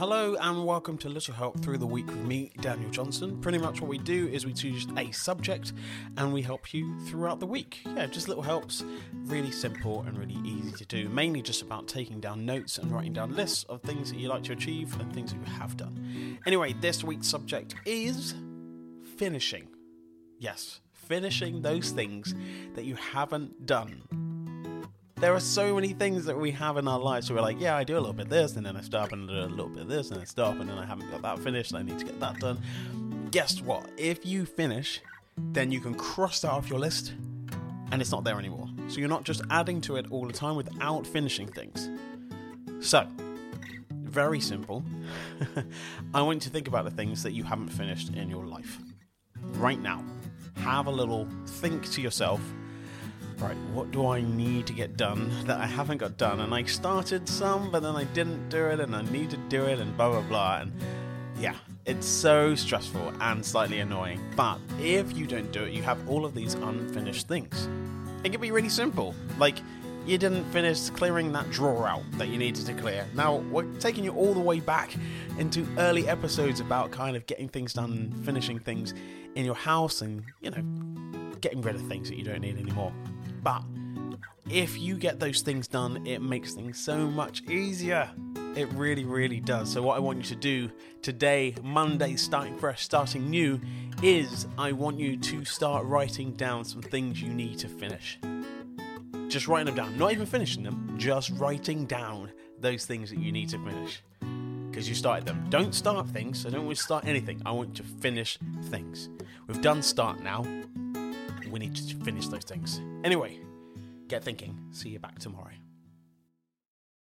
Hello and welcome to Little Help Through the Week with me, Daniel Johnson. Pretty much what we do is we choose a subject and we help you throughout the week. Yeah, just little helps, really simple and really easy to do. Mainly just about taking down notes and writing down lists of things that you like to achieve and things that you have done. Anyway, this week's subject is finishing. Yes, finishing those things that you haven't done there are so many things that we have in our lives where we're like, yeah, I do a little bit this, and then I stop and do a little bit of this, and I stop, and then I haven't got that finished, and I need to get that done. Guess what? If you finish, then you can cross that off your list, and it's not there anymore. So you're not just adding to it all the time without finishing things. So, very simple. I want you to think about the things that you haven't finished in your life. Right now, have a little think to yourself right, what do I need to get done that I haven't got done? And I started some, but then I didn't do it, and I need to do it, and blah blah blah. And yeah, it's so stressful and slightly annoying. But if you don't do it, you have all of these unfinished things. It can be really simple. Like, you didn't finish clearing that drawer out that you needed to clear. Now, we're taking you all the way back into early episodes about kind of getting things done, finishing things in your house, and, you know, getting rid of things that you don't need anymore. But if you get those things done, it makes things so much easier. It really, really does. So, what I want you to do today, Monday, starting fresh, starting new, is I want you to start writing down some things you need to finish. Just writing them down, not even finishing them, just writing down those things that you need to finish. Because you started them. Don't start things, I don't want to start anything. I want you to finish things. We've done start now, we need to finish those things. Anyway, get thinking. See you back tomorrow.